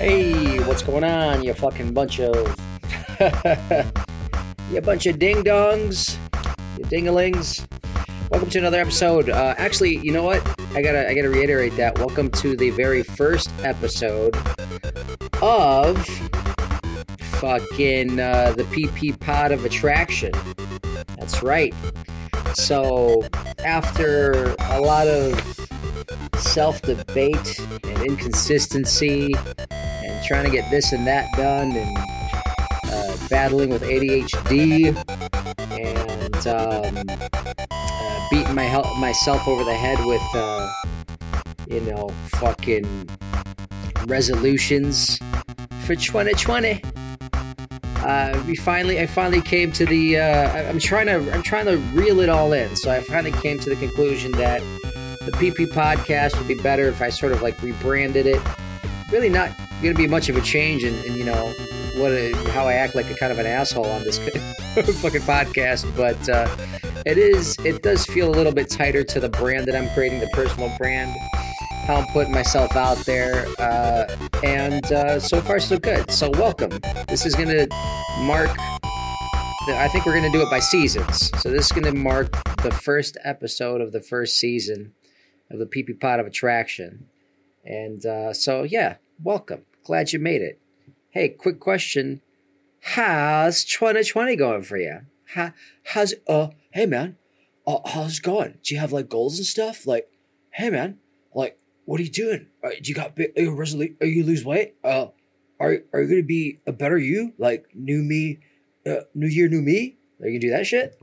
Hey, what's going on, you fucking bunch of. you bunch of ding dongs, you dingalings. Welcome to another episode. Uh, actually, you know what? I gotta, I gotta reiterate that. Welcome to the very first episode of fucking uh, the Pee Pee Pod of Attraction. That's right. So, after a lot of self debate and inconsistency trying to get this and that done and uh, battling with ADHD and um, uh, beating my hel- myself over the head with, uh, you know, fucking resolutions for 2020. Uh, we finally, I finally came to the. Uh, I'm trying to, I'm trying to reel it all in. So I finally came to the conclusion that the PP podcast would be better if I sort of like rebranded it. Really not going to be much of a change in, in you know what a, how I act like a kind of an asshole on this fucking podcast, but uh, it is it does feel a little bit tighter to the brand that I'm creating, the personal brand, how I'm putting myself out there, uh, and uh, so far so good. So welcome. This is going to mark. I think we're going to do it by seasons. So this is going to mark the first episode of the first season of the Pee Pee Pod of Attraction. And uh, so, yeah, welcome. Glad you made it. Hey, quick question. How's 2020 going for you? How, how's, uh, hey man, uh, how's it going? Do you have like goals and stuff? Like, hey man, like, what are you doing? Uh, do you got, are you resolute, are you lose weight? Uh, are, are you gonna be a better you? Like, new me, uh, new year, new me? Are you gonna do that shit?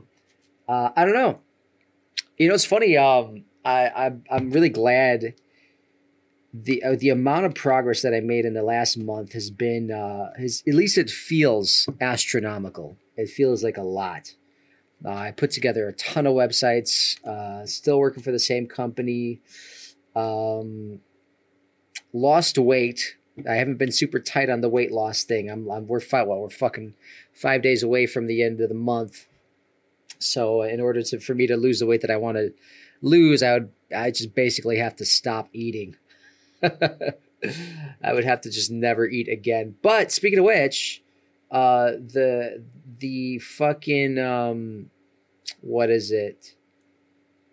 Uh, I don't know. You know, it's funny. Um, I, I I'm really glad the uh, the amount of progress that I made in the last month has been uh, has at least it feels astronomical. It feels like a lot. Uh, I put together a ton of websites. Uh, still working for the same company. Um, lost weight. I haven't been super tight on the weight loss thing. I'm, I'm we're five. Well, we're fucking five days away from the end of the month. So in order to for me to lose the weight that I want to lose, I would I just basically have to stop eating. I would have to just never eat again. But speaking of which, uh, the the fucking um, what is it?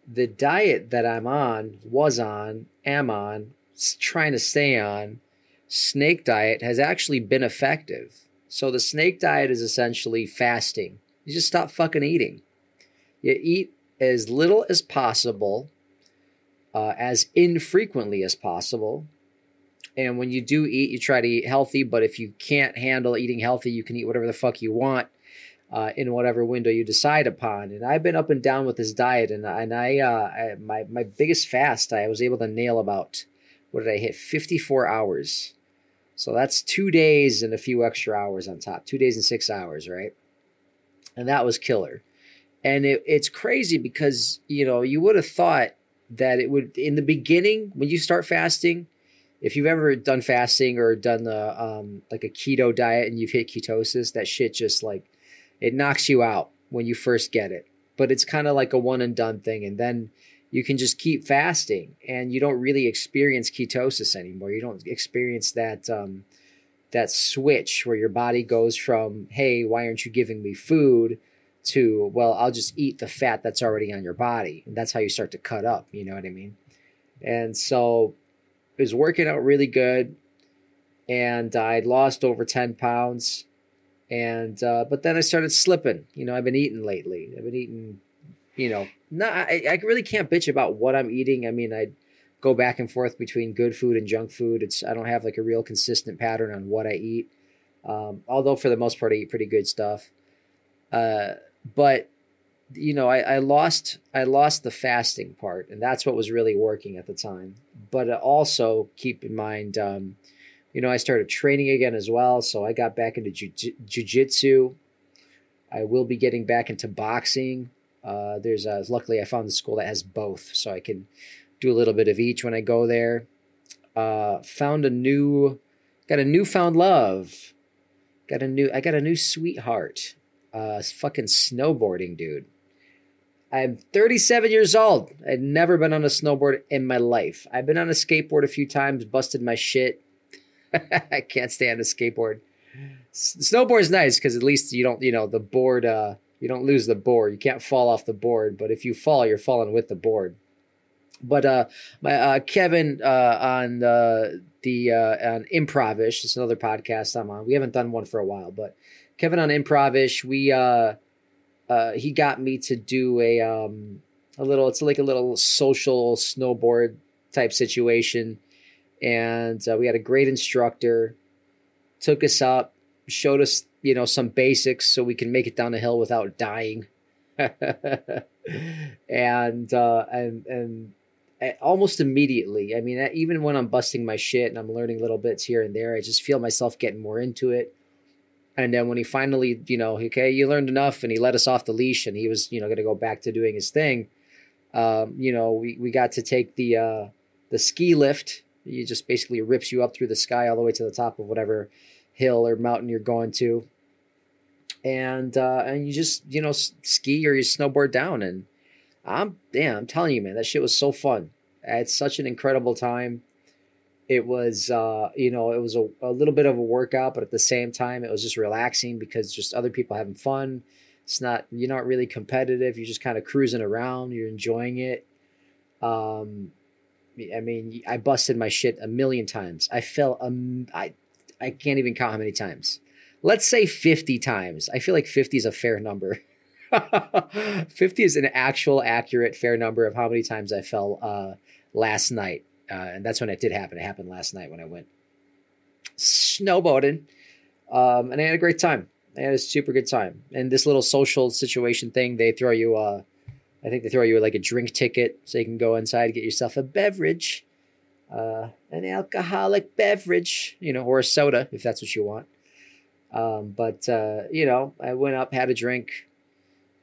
The diet that I'm on, was on, am on, trying to stay on, snake diet has actually been effective. So the snake diet is essentially fasting. You just stop fucking eating. You eat as little as possible, uh, as infrequently as possible. And when you do eat, you try to eat healthy. But if you can't handle eating healthy, you can eat whatever the fuck you want uh, in whatever window you decide upon. And I've been up and down with this diet, and and I, uh, I my my biggest fast, I was able to nail about what did I hit? Fifty four hours. So that's two days and a few extra hours on top. Two days and six hours, right? And that was killer. And it, it's crazy because you know you would have thought that it would in the beginning when you start fasting if you've ever done fasting or done the um, like a keto diet and you've hit ketosis, that shit just like it knocks you out when you first get it. But it's kind of like a one and done thing, and then you can just keep fasting, and you don't really experience ketosis anymore. You don't experience that um, that switch where your body goes from "Hey, why aren't you giving me food?" To "Well, I'll just eat the fat that's already on your body," and that's how you start to cut up. You know what I mean? And so it was working out really good and I'd lost over 10 pounds and uh, but then I started slipping you know I've been eating lately. I've been eating you know not I, I really can't bitch about what I'm eating. I mean I go back and forth between good food and junk food. It's I don't have like a real consistent pattern on what I eat. Um, although for the most part I eat pretty good stuff. Uh, but you know I, I lost I lost the fasting part and that's what was really working at the time. But also keep in mind um, you know i started training again as well so i got back into jiu- jiu-jitsu. I will be getting back into boxing. Uh, there's a, luckily i found a school that has both so i can do a little bit of each when i go there. Uh, found a new got a newfound love. Got a new i got a new sweetheart uh, fucking snowboarding dude I'm 37 years old. I'd never been on a snowboard in my life. I've been on a skateboard a few times, busted my shit. I can't stand a skateboard. S- snowboard's nice because at least you don't, you know, the board. Uh, you don't lose the board. You can't fall off the board, but if you fall, you're falling with the board. But uh, my uh, Kevin uh, on uh, the uh, on Improvish, it's another podcast I'm on. We haven't done one for a while, but Kevin on Improvish, we uh, uh, he got me to do a um, a little. It's like a little social snowboard type situation, and uh, we had a great instructor. Took us up, showed us you know some basics so we can make it down the hill without dying. and uh, and and almost immediately. I mean, even when I'm busting my shit and I'm learning little bits here and there, I just feel myself getting more into it. And then when he finally, you know, okay, you learned enough, and he let us off the leash, and he was, you know, going to go back to doing his thing. Um, you know, we, we got to take the uh, the ski lift. He just basically rips you up through the sky all the way to the top of whatever hill or mountain you're going to, and uh, and you just you know ski or you snowboard down. And I'm damn, I'm telling you, man, that shit was so fun. It's such an incredible time it was uh, you know it was a, a little bit of a workout but at the same time it was just relaxing because just other people having fun. It's not you're not really competitive. You're just kind of cruising around. You're enjoying it. Um i mean i busted my shit a million times. I fell um i i can't even count how many times. Let's say 50 times. I feel like 50 is a fair number. 50 is an actual accurate fair number of how many times i fell uh last night uh, and that's when it did happen. It happened last night when I went snowboarding, um, and I had a great time. I had a super good time. And this little social situation thing, they throw you, uh, I think they throw you like a drink ticket so you can go inside get yourself a beverage, uh, an alcoholic beverage, you know, or a soda if that's what you want. Um, but uh, you know, I went up, had a drink,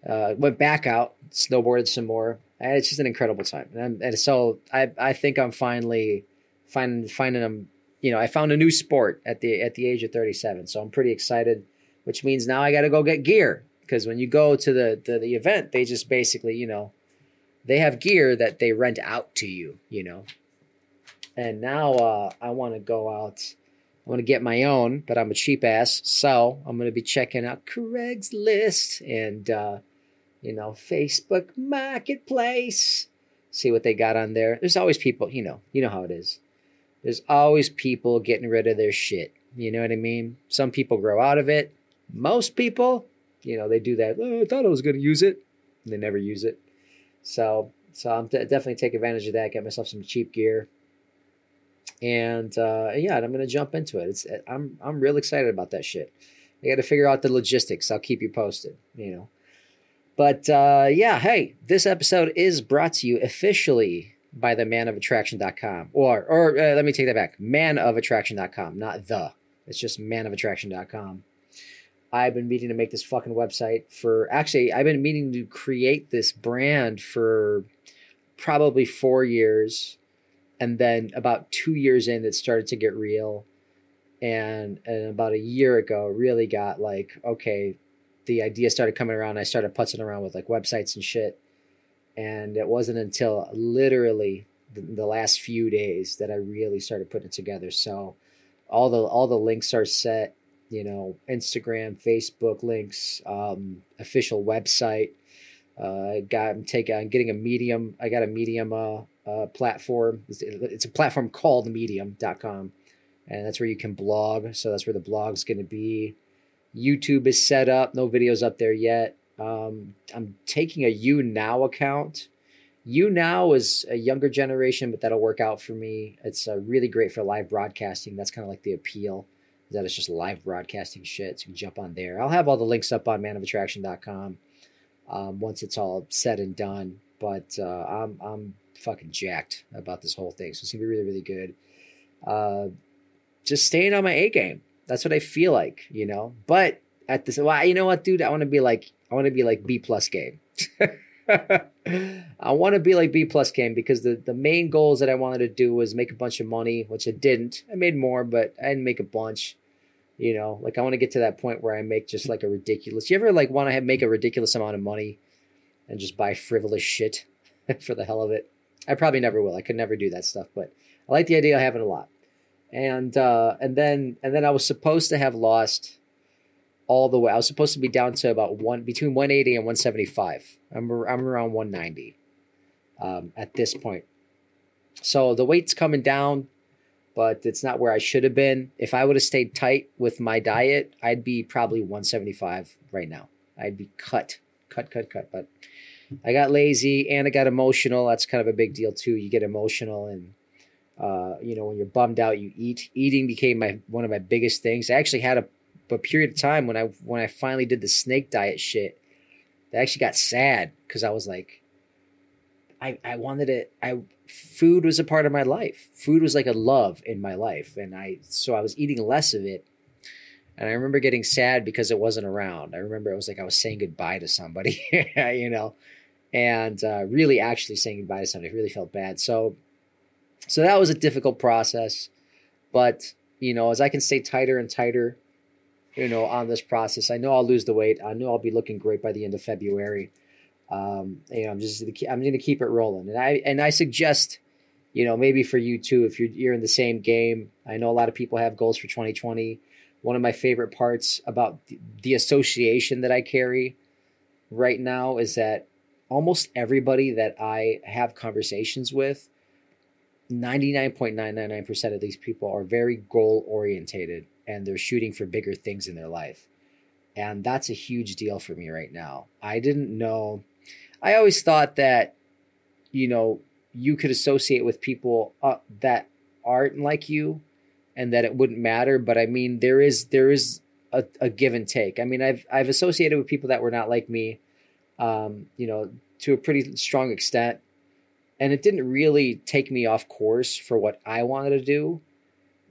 uh, went back out, snowboarded some more, it's just an incredible time, and, and so I I think I'm finally finding finding them. You know, I found a new sport at the at the age of 37, so I'm pretty excited. Which means now I got to go get gear because when you go to the, the the event, they just basically you know they have gear that they rent out to you. You know, and now uh, I want to go out. I want to get my own, but I'm a cheap ass, so I'm going to be checking out Craigslist and. Uh, you know, Facebook Marketplace. See what they got on there. There's always people, you know, you know how it is. There's always people getting rid of their shit. You know what I mean? Some people grow out of it. Most people, you know, they do that. Oh, I thought I was going to use it. And they never use it. So, so I'm t- definitely take advantage of that. Get myself some cheap gear. And uh, yeah, I'm going to jump into it. It's I'm I'm real excited about that shit. I got to figure out the logistics. I'll keep you posted. You know. But uh, yeah, hey, this episode is brought to you officially by the manofattraction.com. Or, or uh, let me take that back manofattraction.com, not the. It's just manofattraction.com. I've been meaning to make this fucking website for actually, I've been meaning to create this brand for probably four years. And then about two years in, it started to get real. And, and about a year ago, really got like, okay, the idea started coming around, I started putzing around with like websites and shit. And it wasn't until literally the, the last few days that I really started putting it together. So all the all the links are set, you know, Instagram, Facebook links, um, official website. Uh, I got I'm taking I'm getting a medium. I got a medium uh, uh, platform. It's, it's, a platform called medium.com. And that's where you can blog. So that's where the blog's going to be. YouTube is set up, no videos up there yet. Um, I'm taking a YouNow account. YouNow is a younger generation, but that'll work out for me. It's uh, really great for live broadcasting. That's kind of like the appeal is that it's just live broadcasting shit. So you can jump on there. I'll have all the links up on manofattraction.com um, once it's all said and done. But uh, I'm I'm fucking jacked about this whole thing. So it's gonna be really really good. Uh, just staying on my A game that's what I feel like, you know. But at this, well, you know what, dude? I want to be like, I want to be like B plus game. I want to be like B plus game because the the main goals that I wanted to do was make a bunch of money, which I didn't. I made more, but I didn't make a bunch. You know, like I want to get to that point where I make just like a ridiculous. You ever like want to make a ridiculous amount of money and just buy frivolous shit for the hell of it? I probably never will. I could never do that stuff, but I like the idea of having a lot. And uh, and then and then I was supposed to have lost all the way. I was supposed to be down to about one between 180 and 175. I'm I'm around 190 um, at this point. So the weight's coming down, but it's not where I should have been. If I would have stayed tight with my diet, I'd be probably 175 right now. I'd be cut, cut, cut, cut. But I got lazy and I got emotional. That's kind of a big deal too. You get emotional and uh, you know when you're bummed out, you eat. Eating became my one of my biggest things. I actually had a, a period of time when I when I finally did the snake diet shit. I actually got sad because I was like, I I wanted it. I food was a part of my life. Food was like a love in my life, and I so I was eating less of it. And I remember getting sad because it wasn't around. I remember it was like I was saying goodbye to somebody, you know, and uh, really actually saying goodbye to somebody. I really felt bad. So, so that was a difficult process. But you know, as I can stay tighter and tighter, you know, on this process, I know I'll lose the weight. I know I'll be looking great by the end of February. Um, you know, I'm just I'm going to keep it rolling, and I and I suggest, you know, maybe for you too, if you're you're in the same game. I know a lot of people have goals for 2020. One of my favorite parts about the association that I carry right now is that almost everybody that I have conversations with, 99.999% of these people are very goal orientated and they're shooting for bigger things in their life. And that's a huge deal for me right now. I didn't know I always thought that, you know, you could associate with people uh, that aren't like you, and that it wouldn't matter. But I mean, there is there is a, a give and take. I mean, I've I've associated with people that were not like me, um, you know, to a pretty strong extent, and it didn't really take me off course for what I wanted to do.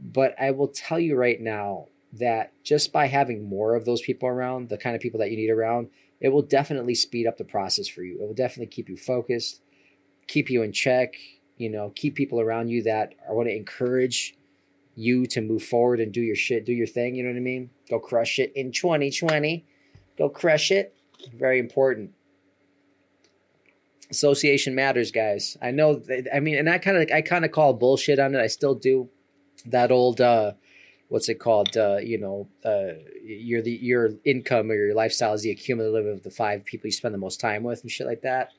But I will tell you right now that just by having more of those people around, the kind of people that you need around, it will definitely speed up the process for you. It will definitely keep you focused, keep you in check, you know, keep people around you that are want to encourage you to move forward and do your shit, do your thing, you know what I mean? Go crush it in 2020. Go crush it. Very important. Association matters, guys. I know I mean, and I kind of I kind of call bullshit on it. I still do that old uh what's it called? Uh, you know, uh, your the your income or your lifestyle is the accumulative of the five people you spend the most time with and shit like that.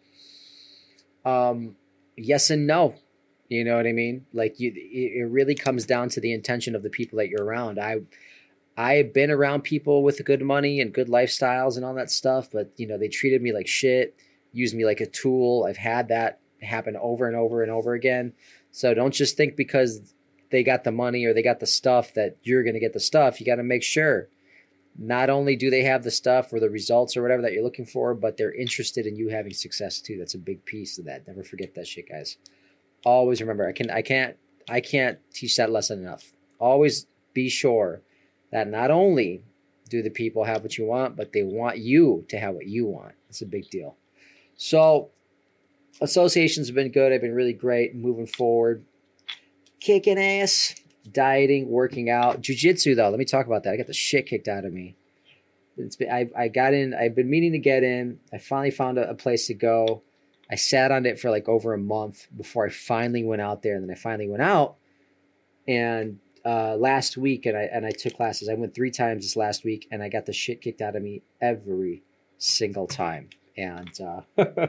Um, yes and no. You know what I mean? Like you, it really comes down to the intention of the people that you're around. I, I've been around people with good money and good lifestyles and all that stuff, but you know they treated me like shit, used me like a tool. I've had that happen over and over and over again. So don't just think because they got the money or they got the stuff that you're going to get the stuff. You got to make sure not only do they have the stuff or the results or whatever that you're looking for, but they're interested in you having success too. That's a big piece of that. Never forget that shit, guys. Always remember, I can I can't I can't teach that lesson enough. Always be sure that not only do the people have what you want, but they want you to have what you want. It's a big deal. So associations have been good. I've been really great moving forward kicking ass, dieting, working out, jujitsu though. Let me talk about that. I got the shit kicked out of me. It's been, I, I got in. I've been meaning to get in. I finally found a, a place to go. I sat on it for like over a month before I finally went out there, and then I finally went out. And uh, last week, and I and I took classes. I went three times this last week, and I got the shit kicked out of me every single time. And uh,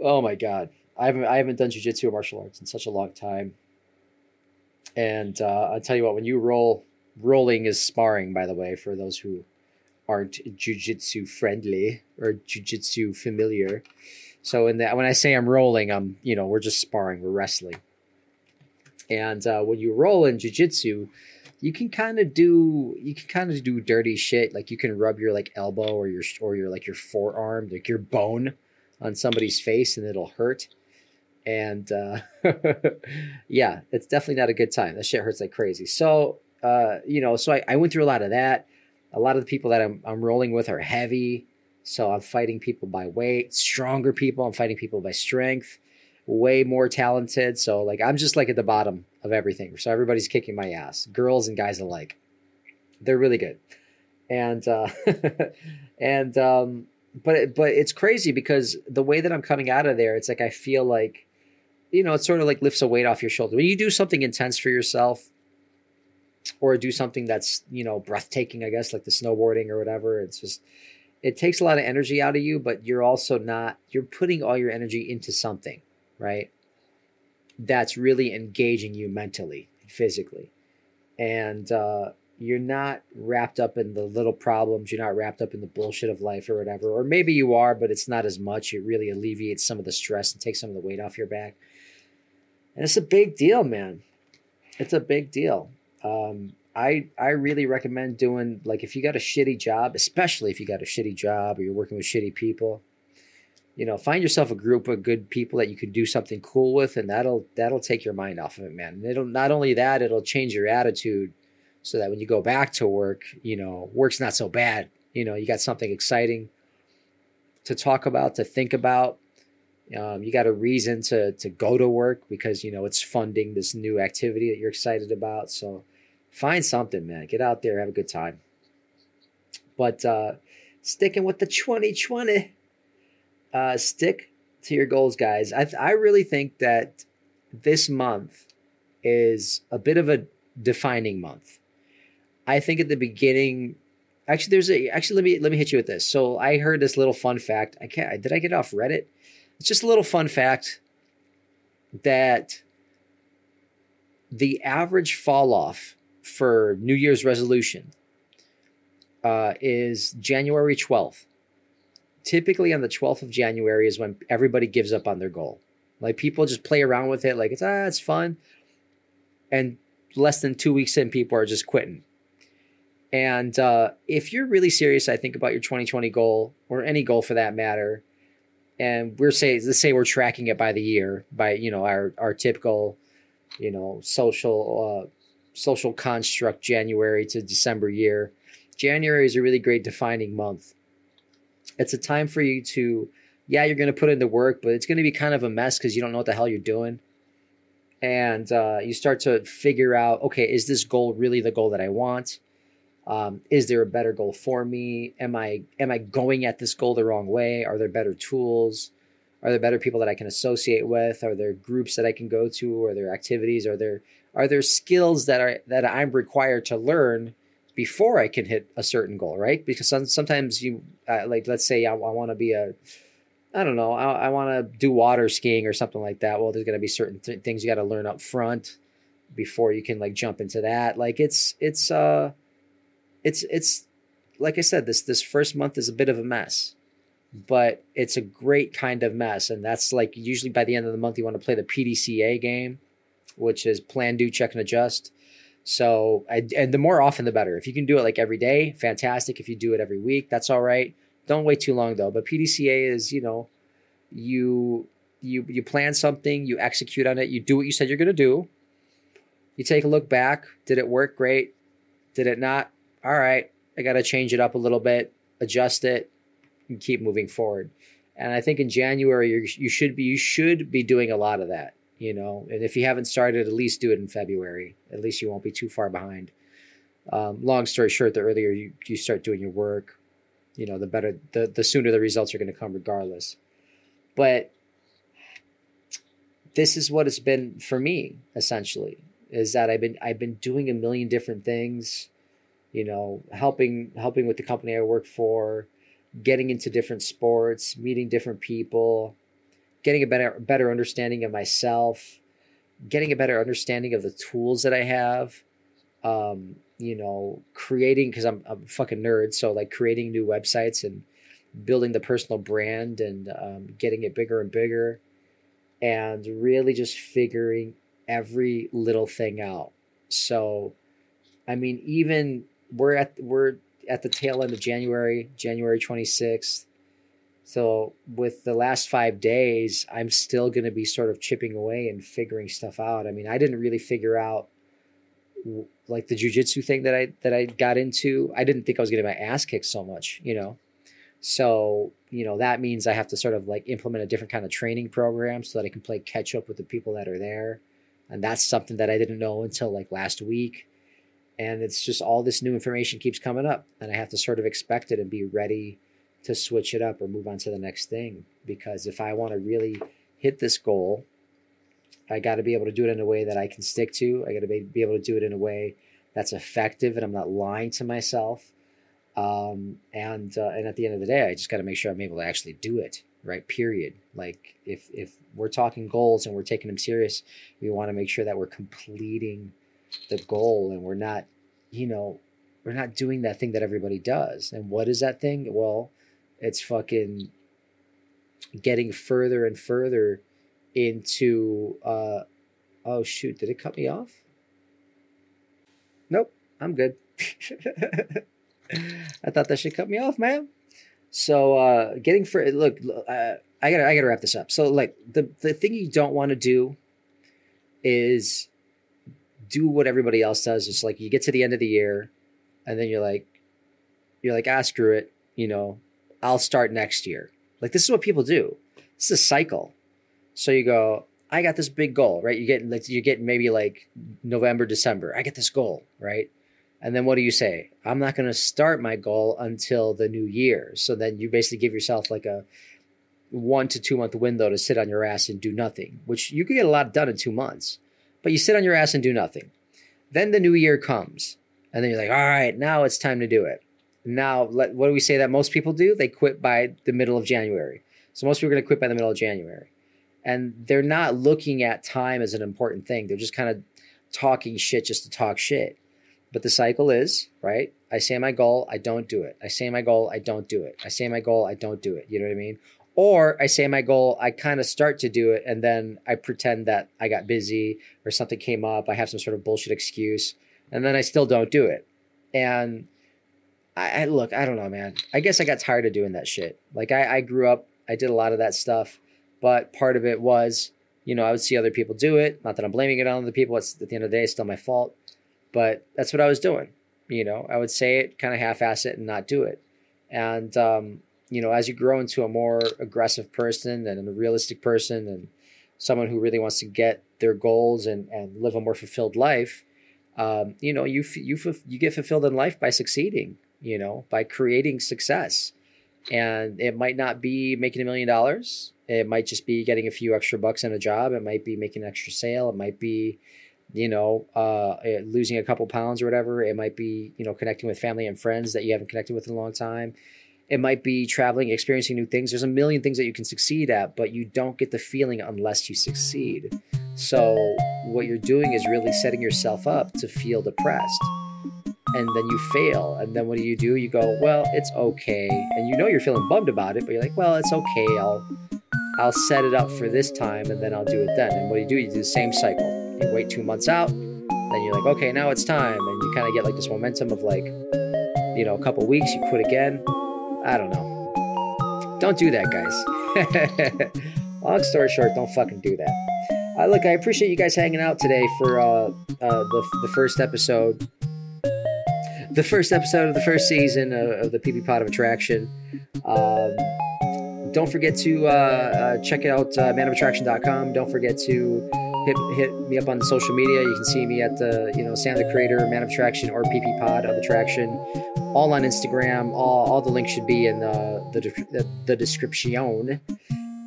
oh my god, I haven't I haven't done jujitsu or martial arts in such a long time. And uh, I'll tell you what, when you roll, rolling is sparring, by the way, for those who aren't jujitsu friendly or jujitsu familiar. So in that, when I say I'm rolling, I'm you know we're just sparring, we're wrestling. And uh, when you roll in jujitsu, you can kind of do you can kind of do dirty shit. Like you can rub your like elbow or your or your like your forearm, like your bone, on somebody's face, and it'll hurt and uh, yeah, it's definitely not a good time. That shit hurts like crazy. So uh, you know, so I, I went through a lot of that. A lot of the people that I'm I'm rolling with are heavy, so I'm fighting people by weight. Stronger people, I'm fighting people by strength. Way more talented. So like I'm just like at the bottom of everything. So everybody's kicking my ass, girls and guys alike. They're really good, and uh, and um, but but it's crazy because the way that I'm coming out of there, it's like I feel like you know, it sort of like lifts a weight off your shoulder. When you do something intense for yourself, or do something that's you know breathtaking i guess like the snowboarding or whatever it's just it takes a lot of energy out of you but you're also not you're putting all your energy into something right? That's really engaging you mentally physically. And uh, you're not wrapped up in the little problems you're not wrapped up in the bullshit of life or whatever or maybe you are but it's not as much. It really alleviates some of the stress and takes some of the weight off your back. And it's a big deal man. It's a big deal. Um, I I really recommend doing like if you got a shitty job, especially if you got a shitty job or you're working with shitty people, you know, find yourself a group of good people that you can do something cool with, and that'll that'll take your mind off of it, man. And it'll not only that, it'll change your attitude, so that when you go back to work, you know, work's not so bad. You know, you got something exciting to talk about, to think about. Um, you got a reason to to go to work because you know it's funding this new activity that you're excited about. So find something, man. Get out there, have a good time. But uh, sticking with the 2020, uh, stick to your goals, guys. I, th- I really think that this month is a bit of a defining month. I think at the beginning, actually, there's a actually let me let me hit you with this. So I heard this little fun fact. I can't. Did I get off Reddit? It's just a little fun fact that the average fall off for New Year's resolution uh, is January 12th. Typically, on the 12th of January is when everybody gives up on their goal. Like people just play around with it, like it's ah, it's fun. And less than two weeks in, people are just quitting. And uh, if you're really serious, I think about your 2020 goal or any goal for that matter, and we're say let's say we're tracking it by the year, by you know our our typical, you know, social uh, social construct January to December year. January is a really great defining month. It's a time for you to, yeah, you're going to put in the work, but it's going to be kind of a mess because you don't know what the hell you're doing. And uh, you start to figure out, okay, is this goal really the goal that I want? Um, is there a better goal for me? Am I am I going at this goal the wrong way? Are there better tools? Are there better people that I can associate with? Are there groups that I can go to? Are there activities? Are there are there skills that are that I'm required to learn before I can hit a certain goal, right? Because sometimes you uh, like let's say I, I want to be a I don't know, I, I want to do water skiing or something like that. Well, there's going to be certain th- things you got to learn up front before you can like jump into that. Like it's it's uh it's it's like I said this this first month is a bit of a mess. But it's a great kind of mess and that's like usually by the end of the month you want to play the PDCA game which is plan, do, check, and adjust. So, I, and the more often, the better. If you can do it like every day, fantastic. If you do it every week, that's all right. Don't wait too long though. But PDCA is, you know, you you you plan something, you execute on it, you do what you said you're going to do. You take a look back. Did it work? Great. Did it not? All right. I got to change it up a little bit, adjust it, and keep moving forward. And I think in January you you should be you should be doing a lot of that you know and if you haven't started at least do it in february. At least you won't be too far behind. Um, long story short the earlier you, you start doing your work you know the better the, the sooner the results are going to come regardless. But this is what it's been for me essentially is that i've been i've been doing a million different things you know helping helping with the company i work for getting into different sports meeting different people getting a better better understanding of myself, getting a better understanding of the tools that I have. Um, you know, creating because I'm, I'm a fucking nerd, so like creating new websites and building the personal brand and um, getting it bigger and bigger, and really just figuring every little thing out. So, I mean, even we're at we're at the tail end of January, January 26th. So with the last five days, I'm still going to be sort of chipping away and figuring stuff out. I mean, I didn't really figure out like the jujitsu thing that I that I got into. I didn't think I was getting my ass kicked so much, you know. So you know that means I have to sort of like implement a different kind of training program so that I can play catch up with the people that are there, and that's something that I didn't know until like last week. And it's just all this new information keeps coming up, and I have to sort of expect it and be ready to switch it up or move on to the next thing. Because if I want to really hit this goal, I got to be able to do it in a way that I can stick to. I got to be able to do it in a way that's effective and I'm not lying to myself. Um, and uh, and at the end of the day, I just got to make sure I'm able to actually do it. Right. Period. Like if if we're talking goals and we're taking them serious, we want to make sure that we're completing the goal and we're not, you know, we're not doing that thing that everybody does. And what is that thing? Well, it's fucking getting further and further into uh oh shoot, did it cut me off? Nope, I'm good. I thought that should cut me off, man. So uh getting for look, uh, I gotta I gotta wrap this up. So like the the thing you don't want to do is do what everybody else does. It's like you get to the end of the year, and then you're like, you're like, ah, screw it. You know, I'll start next year. Like this is what people do. It's a cycle. So you go, I got this big goal, right? You get like you get maybe like November, December. I get this goal, right? And then what do you say? I'm not going to start my goal until the new year. So then you basically give yourself like a one to two month window to sit on your ass and do nothing, which you could get a lot done in two months. But you sit on your ass and do nothing. Then the new year comes, and then you're like, all right, now it's time to do it. Now, let, what do we say that most people do? They quit by the middle of January. So most people are going to quit by the middle of January. And they're not looking at time as an important thing. They're just kind of talking shit just to talk shit. But the cycle is, right? I say my goal, I don't do it. I say my goal, I don't do it. I say my goal, I don't do it. You know what I mean? Or I say my goal, I kind of start to do it, and then I pretend that I got busy or something came up. I have some sort of bullshit excuse, and then I still don't do it. And I, I look, I don't know, man. I guess I got tired of doing that shit. Like I, I grew up, I did a lot of that stuff, but part of it was, you know, I would see other people do it. Not that I'm blaming it on other people. It's at the end of the day, it's still my fault. But that's what I was doing. You know, I would say it, kind of half-ass it, and not do it. And um, you know, as you grow into a more aggressive person and a realistic person and someone who really wants to get their goals and, and live a more fulfilled life, um, you know, you, you, you get fulfilled in life by succeeding, you know, by creating success. And it might not be making a million dollars. It might just be getting a few extra bucks in a job. It might be making an extra sale. It might be, you know, uh, losing a couple pounds or whatever. It might be, you know, connecting with family and friends that you haven't connected with in a long time. It might be traveling, experiencing new things. There's a million things that you can succeed at, but you don't get the feeling unless you succeed. So, what you're doing is really setting yourself up to feel depressed. And then you fail. And then what do you do? You go, well, it's okay. And you know you're feeling bummed about it, but you're like, well, it's okay. I'll I'll set it up for this time and then I'll do it then. And what do you do? You do the same cycle. You wait two months out, then you're like, okay, now it's time. And you kind of get like this momentum of like, you know, a couple weeks, you quit again. I don't know. Don't do that, guys. Long story short, don't fucking do that. Uh, look, I appreciate you guys hanging out today for uh, uh, the, the first episode. The first episode of the first season of, of the Pee Pee Pod of Attraction. Um, don't forget to uh, uh, check out uh, manofattraction.com. Don't forget to hit, hit me up on the social media. You can see me at the, you know, Sam the Creator, Man of Attraction, or Pee Pee Pod of Attraction, all on Instagram. All, all the links should be in the, the, the, the description.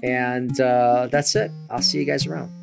And uh, that's it. I'll see you guys around.